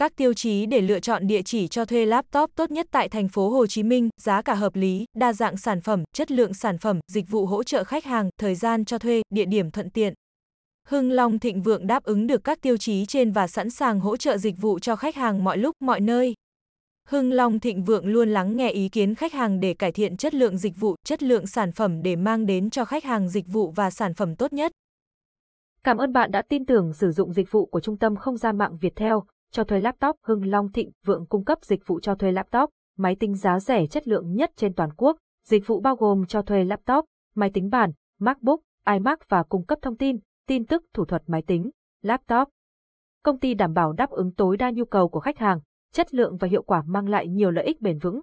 các tiêu chí để lựa chọn địa chỉ cho thuê laptop tốt nhất tại thành phố Hồ Chí Minh, giá cả hợp lý, đa dạng sản phẩm, chất lượng sản phẩm, dịch vụ hỗ trợ khách hàng, thời gian cho thuê, địa điểm thuận tiện. Hưng Long Thịnh Vượng đáp ứng được các tiêu chí trên và sẵn sàng hỗ trợ dịch vụ cho khách hàng mọi lúc, mọi nơi. Hưng Long Thịnh Vượng luôn lắng nghe ý kiến khách hàng để cải thiện chất lượng dịch vụ, chất lượng sản phẩm để mang đến cho khách hàng dịch vụ và sản phẩm tốt nhất. Cảm ơn bạn đã tin tưởng sử dụng dịch vụ của Trung tâm Không gian mạng Viettel cho thuê laptop Hưng Long Thịnh Vượng cung cấp dịch vụ cho thuê laptop, máy tính giá rẻ chất lượng nhất trên toàn quốc. Dịch vụ bao gồm cho thuê laptop, máy tính bàn, MacBook, iMac và cung cấp thông tin, tin tức thủ thuật máy tính, laptop. Công ty đảm bảo đáp ứng tối đa nhu cầu của khách hàng, chất lượng và hiệu quả mang lại nhiều lợi ích bền vững.